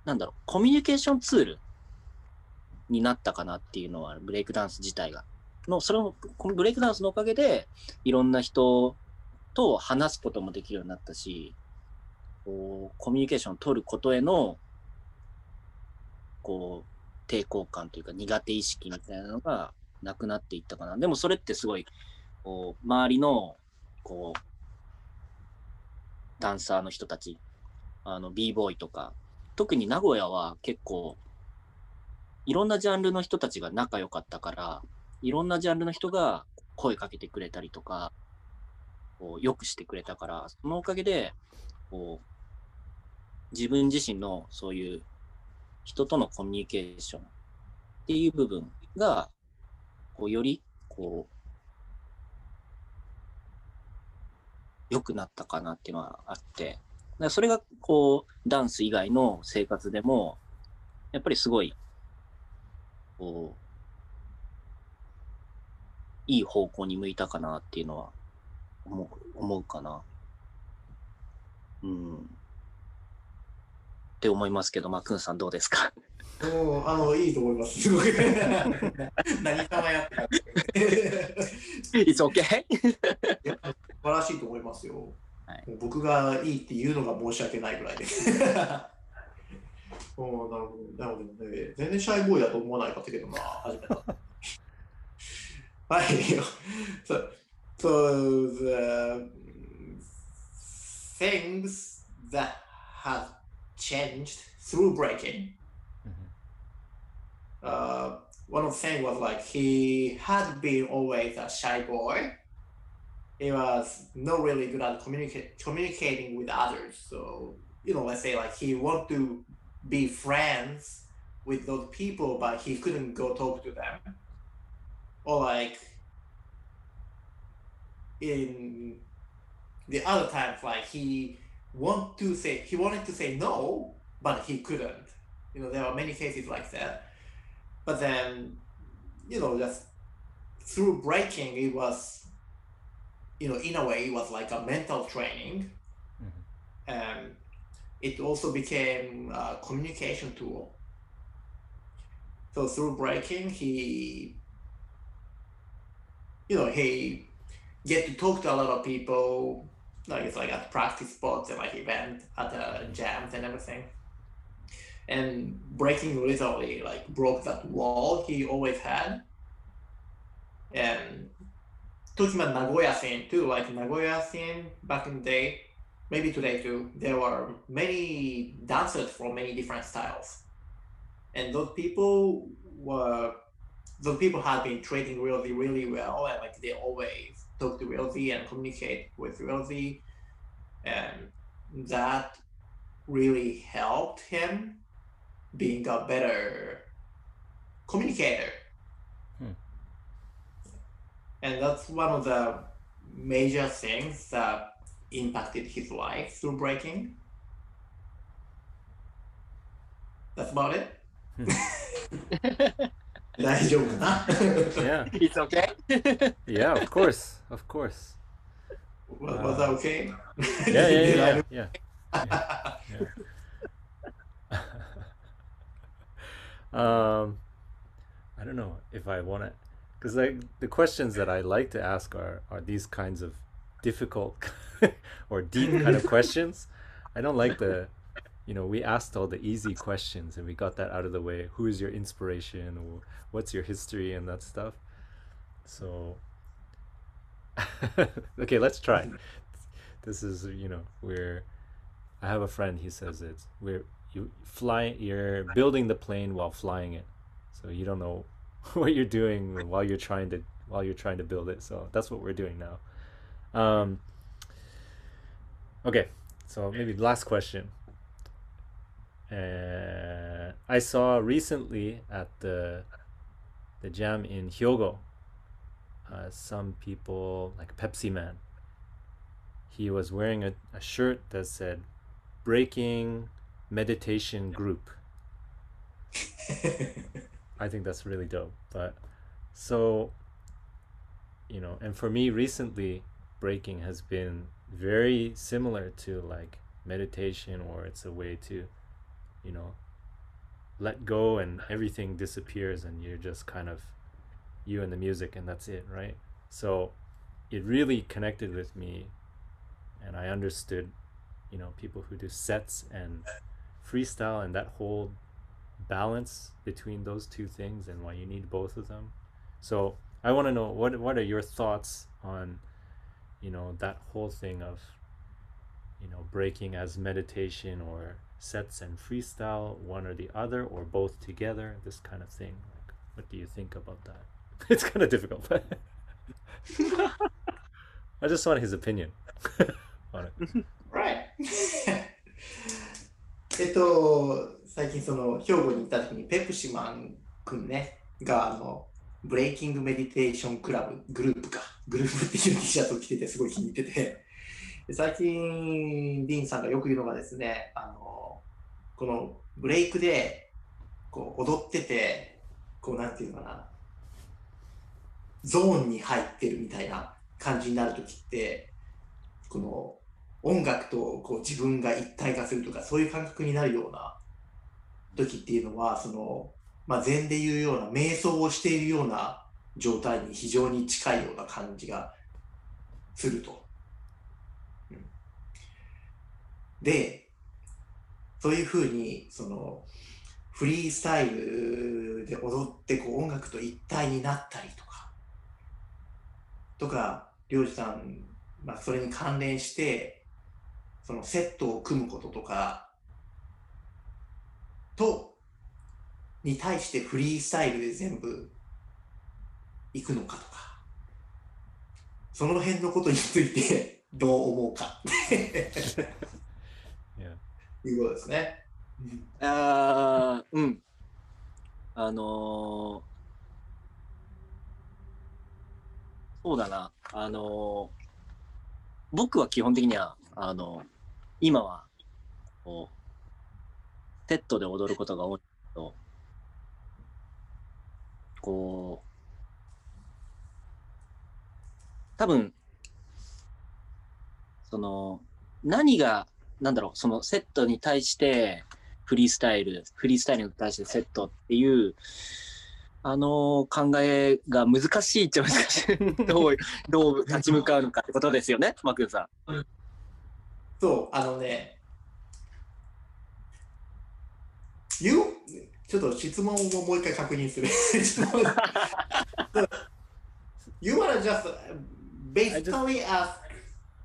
S3: なんだろう、コミュニケーションツールになったかなっていうのは、ブレイクダンス自体が。の、それも、このブレイクダンスのおかげで、いろんな人と話すこともできるようになったし、こう、コミュニケーションを取ることへの、こう、抵抗感というか苦手意識みたいなのがなくなっていったかな。でもそれってすごい、こう、周りの、こう、ダンサーの人たち、あの、b ボーイとか、特に名古屋は結構、いろんなジャンルの人たちが仲良かったから、いろんなジャンルの人が声かけてくれたりとか、こう、よくしてくれたから、そのおかげで、こう、自分自身のそういう人とのコミュニケーションっていう部分が、こうよりこう良くなったかなっていうのはあってだそれがこうダンス以外の生活でもやっぱりすごいこういい方向に向いたかなっていうのは思う思うかな。うん。って思いますけど、まあ、くんさんどうですか？*laughs*
S2: もうあのいいと思います。すごく *laughs* 何様やってたって
S3: ?It's okay?
S2: 素晴らしいと思いますよ。
S3: はい
S2: 僕がいいって言うのが申し訳ないぐらいで。*laughs* おーなるほど。なるほどね。全然シャイボーイだと思わなかったけどな、初めて。はい。so, so the things that have changed through breaking. uh, one of the things was like he had been always a shy boy. He was not really good at communicate communicating with others. So you know, let's say like he want to be friends with those people, but he couldn't go talk to them. Or like in the other times, like he want to say he wanted to say no, but he couldn't. You know, there are many cases like that. But then you know just through breaking it was you know in a way it was like a mental training. Mm-hmm. And it also became a communication tool. So through breaking he you know he get to talk to a lot of people like it's like at practice spots and like event at the jams and everything and breaking literally like broke that wall he always had. And talking about Nagoya scene too, like Nagoya scene back in the day, maybe today too, there were many dancers from many different styles. And those people were those people had been trading really, really well and like they always talk to Ryoji and communicate with Ryoji. And that really helped him being a better communicator.
S1: Hmm.
S2: And that's one of the major things that impacted his life through breaking. That's about it. *laughs* 大丈夫かな
S1: Yeah,
S3: It's okay? *laughs* *laughs*
S1: yeah, of course, of course.
S2: was, was that okay?
S1: Yeah, yeah,
S2: Did I
S1: yeah, yeah. yeah. um, *laughs* I don't know if I want to, because like the questions that I like to ask are are these kinds of difficult or deep kind of questions. I don't like the, you know, we asked all the easy questions and we got that out of the way. Who is your inspiration? Or what's your history and that stuff. So, *laughs* okay, let's try. This is you know we're. I have a friend. He says it's we're you fly. You're building the plane while flying it, so you don't know *laughs* what you're doing while you're trying to while you're trying to build it. So that's what we're doing now. Um, okay, so maybe last question. Uh, I saw recently at the the jam in Hyogo. Uh, some people like Pepsi Man. He was wearing a, a shirt that said "Breaking Meditation Group." *laughs* I think that's really dope. But so, you know, and for me recently, breaking has been very similar to like meditation, or it's a way to, you know, let go and everything disappears and you're just kind of you and the music and that's it, right? So it really connected with me and I understood, you know, people who do sets and freestyle and that whole balance between those two things and why you need both of them. So I want to know what what are your thoughts on you know that whole thing of you know breaking as meditation or sets and freestyle one or the other or both together this kind of thing like what do you think about that it's kind of difficult but I just want his opinion on it
S2: Right. えっと、最近その兵庫に行った時にペプシマン君ね、があのブレイキングメディテーションクラブ、グループか、グループっていう T シャツを着ててすごい気に入ってて、最近、ディーンさんがよく言うのがですね、あの、このブレイクでこう踊ってて、こうなんていうのかな、ゾーンに入ってるみたいな感じになるときって、この音楽とこう自分が一体化するとか、そういう感覚になるような時っていうのは、その、まあ、禅でいうような瞑想をしているような状態に非常に近いような感じがすると。うんで、そういうふうに、その、フリースタイルで踊ってこう音楽と一体になったりとか、とか、りょうじさん、まあ、それに関連して、そのセットを組むこととか、と、に対してフリースタイルで全部行くのかとか、その辺のことについてどう思うかいうことですね。
S3: あーうん。あのーそうだな。あのー僕は基本的には、あの今は、こう、セットで踊ることが多いけど、こう、多分、その、何が、なんだろう、そのセットに対して、フリースタイル、フリースタイルに対してセットっていう、あの考えが難しいっちゃ難しい。*laughs* どう、どう立ち向かうのかってことですよね、マクンさん。
S2: そう、あのね、言うちょっと質問をもう一回確認する。you wanna just basically ask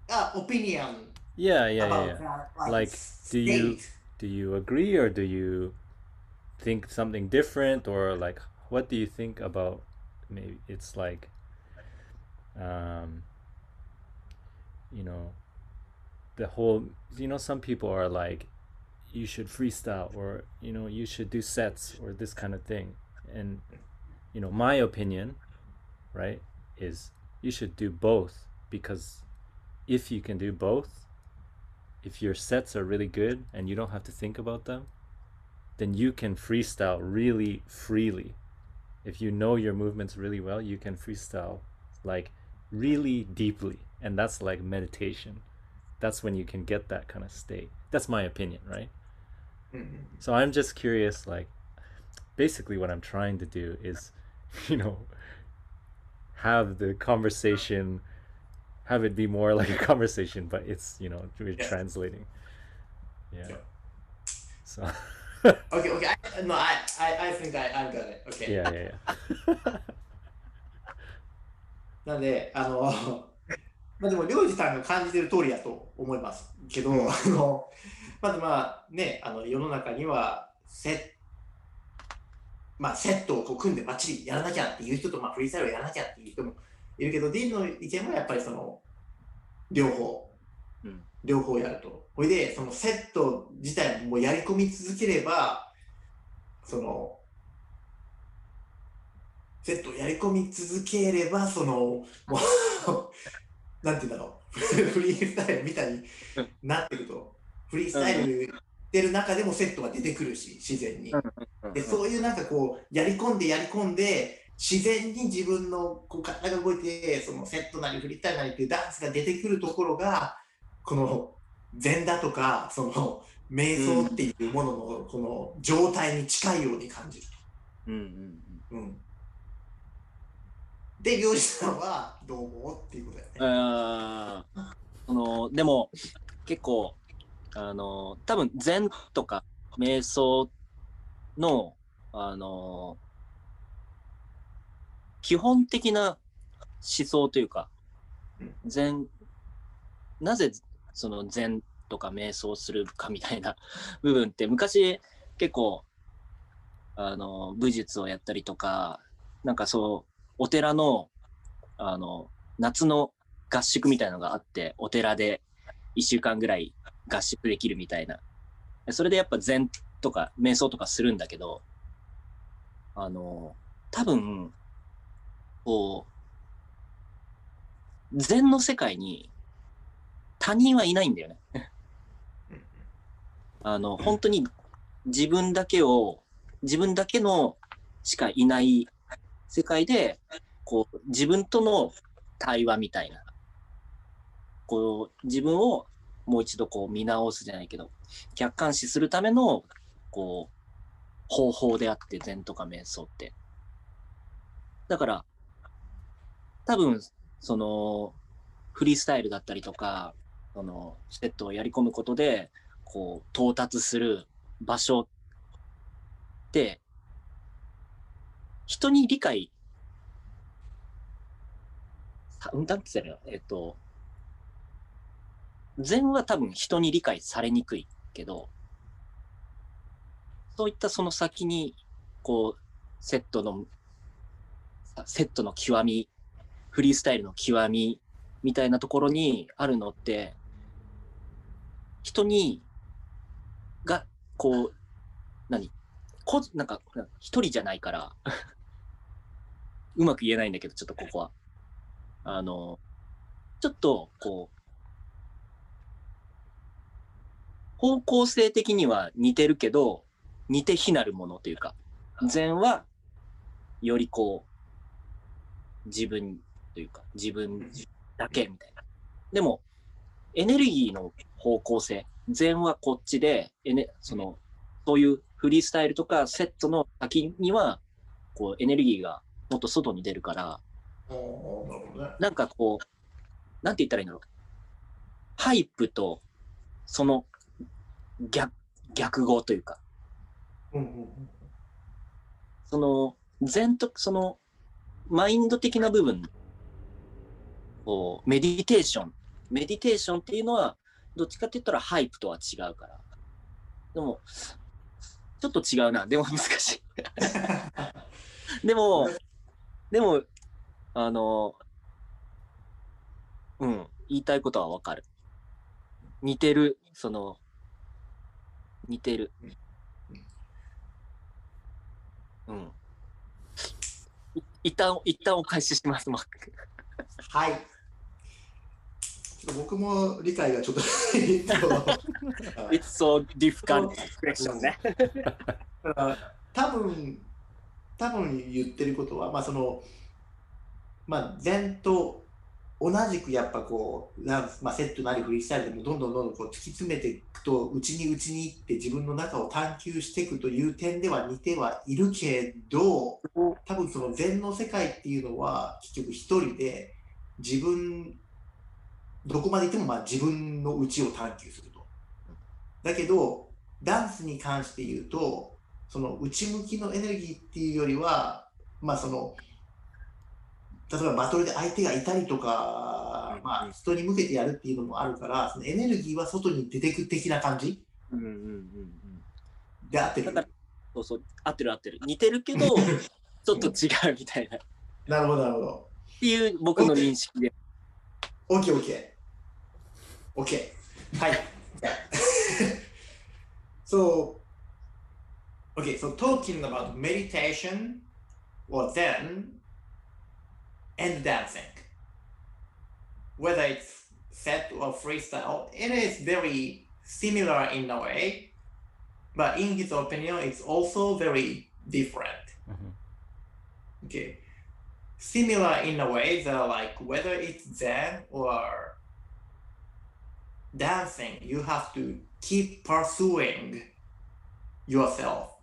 S2: uh, opinion
S1: Yeah, yeah, yeah.
S2: that,
S1: Like, do you- Do you agree or do you think something different or like what do you think about maybe it's like um you know the whole you know some people are like you should freestyle or you know you should do sets or this kind of thing and you know my opinion right is you should do both because if you can do both if your sets are really good and you don't have to think about them then you can freestyle really freely. If you know your movements really well you can freestyle like really deeply and that's like meditation. That's when you can get that kind of state. That's my opinion right?
S2: うん
S1: so I'm just curious, like, basically what I'm trying to do is, *laughs* you know, have the conversation, have it be more like a conversation, but it's, you know, we're
S2: Yeah.
S1: translating. Yeah.
S2: Yeah.
S1: So,
S2: Okay, okay. I, no, I, I, I think I, I got it. Okay.
S1: yeah, yeah, yeah.
S2: なんで、あの、まあでも、りょうじさんが感じてる通りやと思いますけど、あの、まずまあね、あの世の中にはセ,、まあ、セットをこう組んでバッチリやらなきゃっていう人と、まあ、フリースタイルをやらなきゃっていう人もいるけど、ディーンの意見はやっぱりその、両方、
S3: うん。
S2: 両方やると。ほいで、そのセット自体もやり込み続ければ、その、セットをやり込み続ければ、その、もう、なんて言うんだろう、*laughs* フリースタイルみたいになってると、フリースタイルしてる中でもセットが出てくるし、自然に。でそういうなんかこう、やり込んでやり込んで、自然に自分のこう体が動いて、そのセットなりフリースタイルなりっていうダンスが出てくるところが、この禅だとか、その瞑想っていうもののこの状態に近いように感じる。
S3: うんうんうん
S2: うん。で、漁師さんはどう思うっていうことだよね。
S3: あのでも結構あの多分禅とか瞑想のあの基本的な思想というか禅なぜその禅とか瞑想するかみたいな *laughs* 部分って昔結構あの武術をやったりとかなんかそうお寺のあの夏の合宿みたいのがあって、お寺で1週間ぐらい合宿できるみたいな。それでやっぱ禅とか瞑想とかするんだけど、あの、多分、こう、禅の世界に他人はいないんだよね。あの、本当に自分だけを、自分だけのしかいない世界で、こう、自分との対話みたいな。こう、自分をもう一度こう見直すじゃないけど、客観視するための、こう、方法であって、禅とか瞑想って。だから、多分、その、フリースタイルだったりとか、その、セットをやり込むことで、こう、到達する場所って、人に理解、さうんなんて言ったらえっと、禅は多分人に理解されにくいけど、そういったその先に、こう、セットの、セットの極み、フリースタイルの極み、みたいなところにあるのって、人に、が、こう、何？こなんか、な一人じゃないから、うまく言えないんだけど、ちょっとここは。あの、ちょっと、こう、方向性的には似てるけど、似て非なるものというか、禅は、よりこう、自分というか、自分だけみたいな。でも、エネルギーの方向性、禅はこっちで、エネその、そういうフリースタイルとかセットの先には、こう、エネルギーがもっと外に出るから、
S2: な
S3: んかこう、なんて言ったらいいんだろう。ハイプと、その逆、逆語というか、その、禅と、その、マインド的な部分、こう、メディテーション。メディテーションっていうのは、どっちかって言ったらハイプとは違うから。でも、ちょっと違うな。でも難しい。でも、でも、あの、うん、言いたいことはわかる。似てる、その、似てる。うん。い一旦、一旦お返しします、マック。
S2: はい。ちょっと僕も理解がちょっと
S3: It's so difficult expression ね。
S2: 多分多分言ってることはまあそのまあ禅と同じくやっぱこうまあ、セットなりフリースタイルでもどんどんどんどんこう突き詰めていくと内に内に行って自分の中を探求していくという点では似てはいるけど多分その禅の世界っていうのは結局一人で自分どこまで行ってもまあ自分の内を探求すると。だけどダンスに関して言うとその内向きのエネルギーっていうよりはまあその例えばバトルで相手がいたりとか、
S3: うん
S2: まあ、人に向けてやるっていうのもあるからそのエネルギーは外に出てく的な感じ
S3: うんうんうんうん。
S2: であってる
S3: そうそう、合ってる合ってる。似てるけど、*laughs* ちょっと違うみたいな。っ
S2: なるほどなるほど
S3: ていう僕の認識で。
S2: OKOK OK はい *laughs* so okay so talking about meditation or Zen and dancing. Whether it's set or freestyle it is very similar in a way but in his opinion it's also very different.
S1: Mhm.
S2: okay. Similar in a way that like whether it's Zen or dancing, you have to keep pursuing yourself.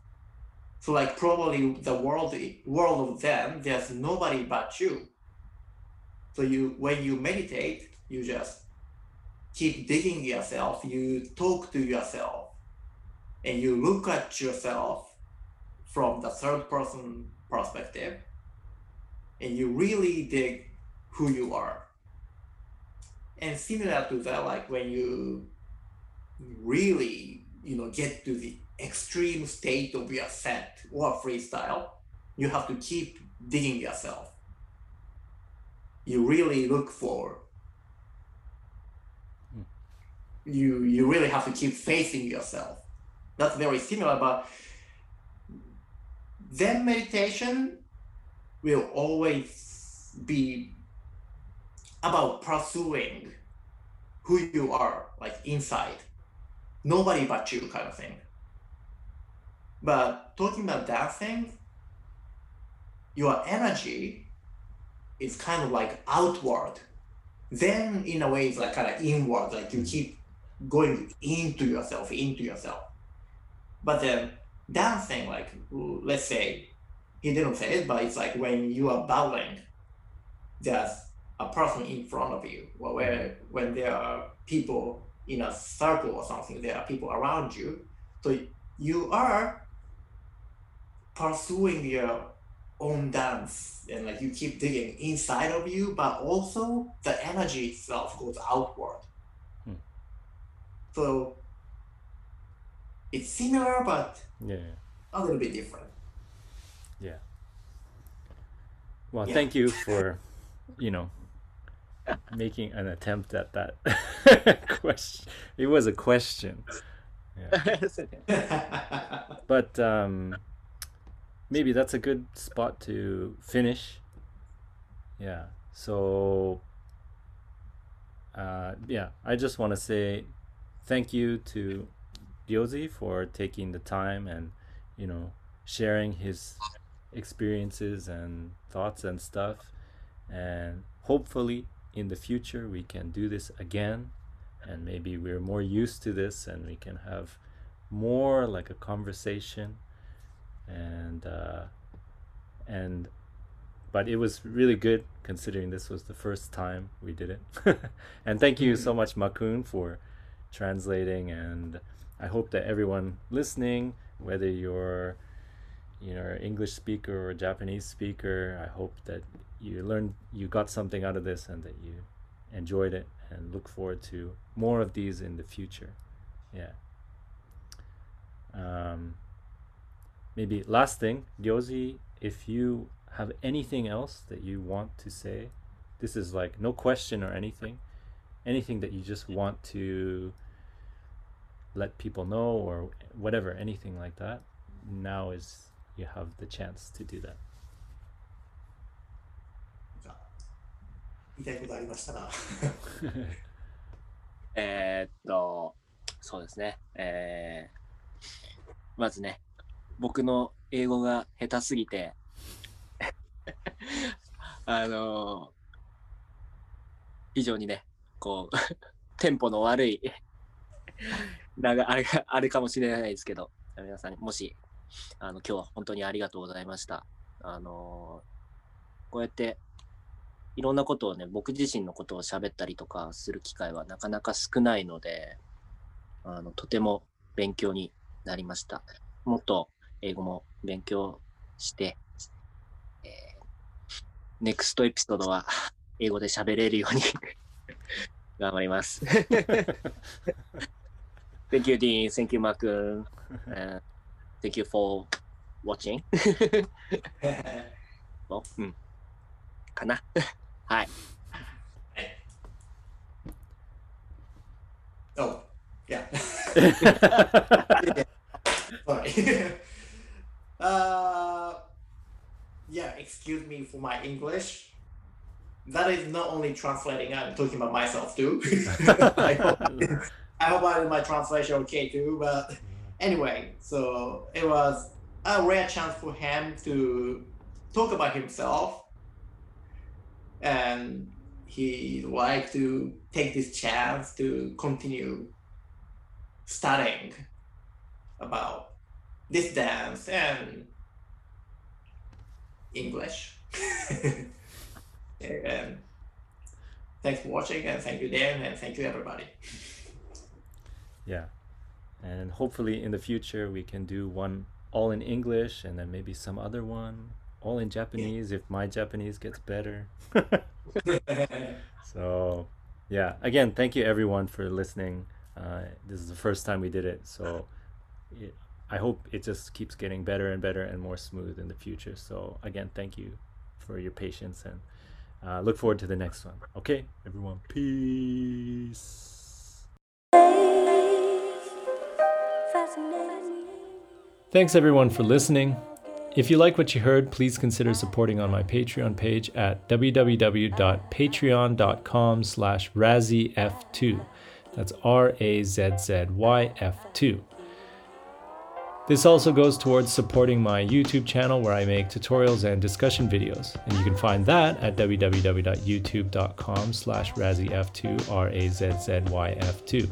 S2: So like probably the world world of them, there's nobody but you. So you when you meditate, you just keep digging yourself, you talk to yourself, and you look at yourself from the third person perspective and you really dig who you are. And similar to that, like when you really, you know, get to the extreme state of your set or freestyle, you have to keep digging yourself. You really look for hmm. you you really have to keep facing yourself. That's very similar, but Zen meditation will always be about pursuing who you are, like inside. Nobody but you, kind of thing. But talking about dancing, your energy is kind of like outward. Then, in a way, it's like kind of inward, like you keep going into yourself, into yourself. But then, dancing, like let's say, he didn't say it, but it's like when you are bowling, there's a person in front of you. Well, where when there are people in a circle or something, there are people around you. So you are pursuing your own dance and like you keep digging inside of you, but also the energy itself goes outward.
S1: Hmm.
S2: So it's similar but
S1: Yeah.
S2: a little bit different.
S1: Yeah. Well,
S2: Yeah.
S1: thank you *laughs* for, you know, making an attempt at that *laughs* question. It was a question. Yeah. *laughs* *laughs* But um, maybe that's a good spot to finish. Yeah. So, uh, yeah, I just want to say thank you to Ryozi for taking the time and, you know, sharing his experiences and thoughts and stuff. And hopefully, in the future, we can do this again. And maybe we're more used to this and we can have more like a conversation and uh, and but it was really good considering this was the first time we did it *laughs* and thank you so much makun for translating and i hope that everyone listening whether you're you know english speaker or japanese speaker i hope that you learned you got something out of this and that you enjoyed it and look forward to more of these in the future yeah um, maybe last thing, Ryozi, if you have anything else that you want to say, this is like no question or anything, anything that you just want to let people know or whatever, anything like that. Now is you have the chance to do that.
S2: 言いたいことありましたら。*laughs*
S3: えっと、そうですね。えーまずね、僕の英語が下手すぎて、*laughs* あの非常にね、こう、*laughs* テンポの悪い、なんかあれあるかもしれないですけど、皆さん、もし、あの、今日は本当にありがとうございました。あのこうやって、いろんなことをね、僕自身のことを喋ったりとかする機会はなかなか少ないので、あの、とても勉強になりました。もっと英語も勉強して、えー、ネクストエピソードは英語で喋れるように *laughs* 頑張ります。*laughs* Thank you, Dean. Thank you, Mark. Uh, thank you for watching. *laughs* うん。かな。はい。
S2: oh, yeah. *laughs* Sorry. *laughs* uh, yeah, excuse me for my English. That is not only translating, I'm talking about myself too. *laughs* I, hope, I hope I did my translation okay too. But anyway, so it was a rare chance for him to talk about himself. And he liked to take this chance to continue studying about this dance and English. *laughs* and thanks for watching, and thank you, Dan, and thank you, everybody.
S1: yeah. And hopefully in the future we can do one all in English and then maybe some other one all in Japanese if my Japanese gets better. *laughs* So, yeah, again, thank you everyone for listening. Uh, this is the first time we did it, so it, I hope it just keeps getting better and better and more smooth in the future. So, again, thank you for your patience and uh, look forward to the next one. Okay, everyone, peace. Thanks everyone for listening. If you like what you heard, please consider supporting on my Patreon page at www.patreon.com slash razzyf2. That's R-A-Z-Z-Y-F2. This also goes towards supporting my YouTube channel where I make tutorials and discussion videos. And you can find that at www.youtube.com slash razzyf2, R-A-Z-Z-Y-F2.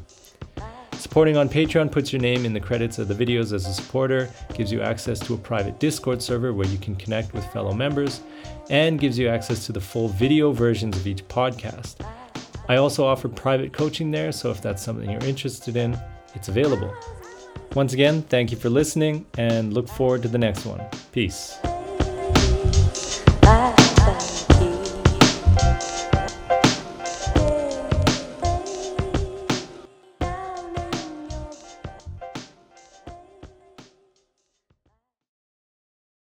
S1: Supporting on Patreon puts your name in the credits of the videos as a supporter, gives you access to a private Discord server where you can connect with fellow members, and gives you access to the full video versions of each podcast. I also offer private coaching there, so if that's something you're interested in, it's available. Once again, thank you for listening and look forward to the next one. Peace.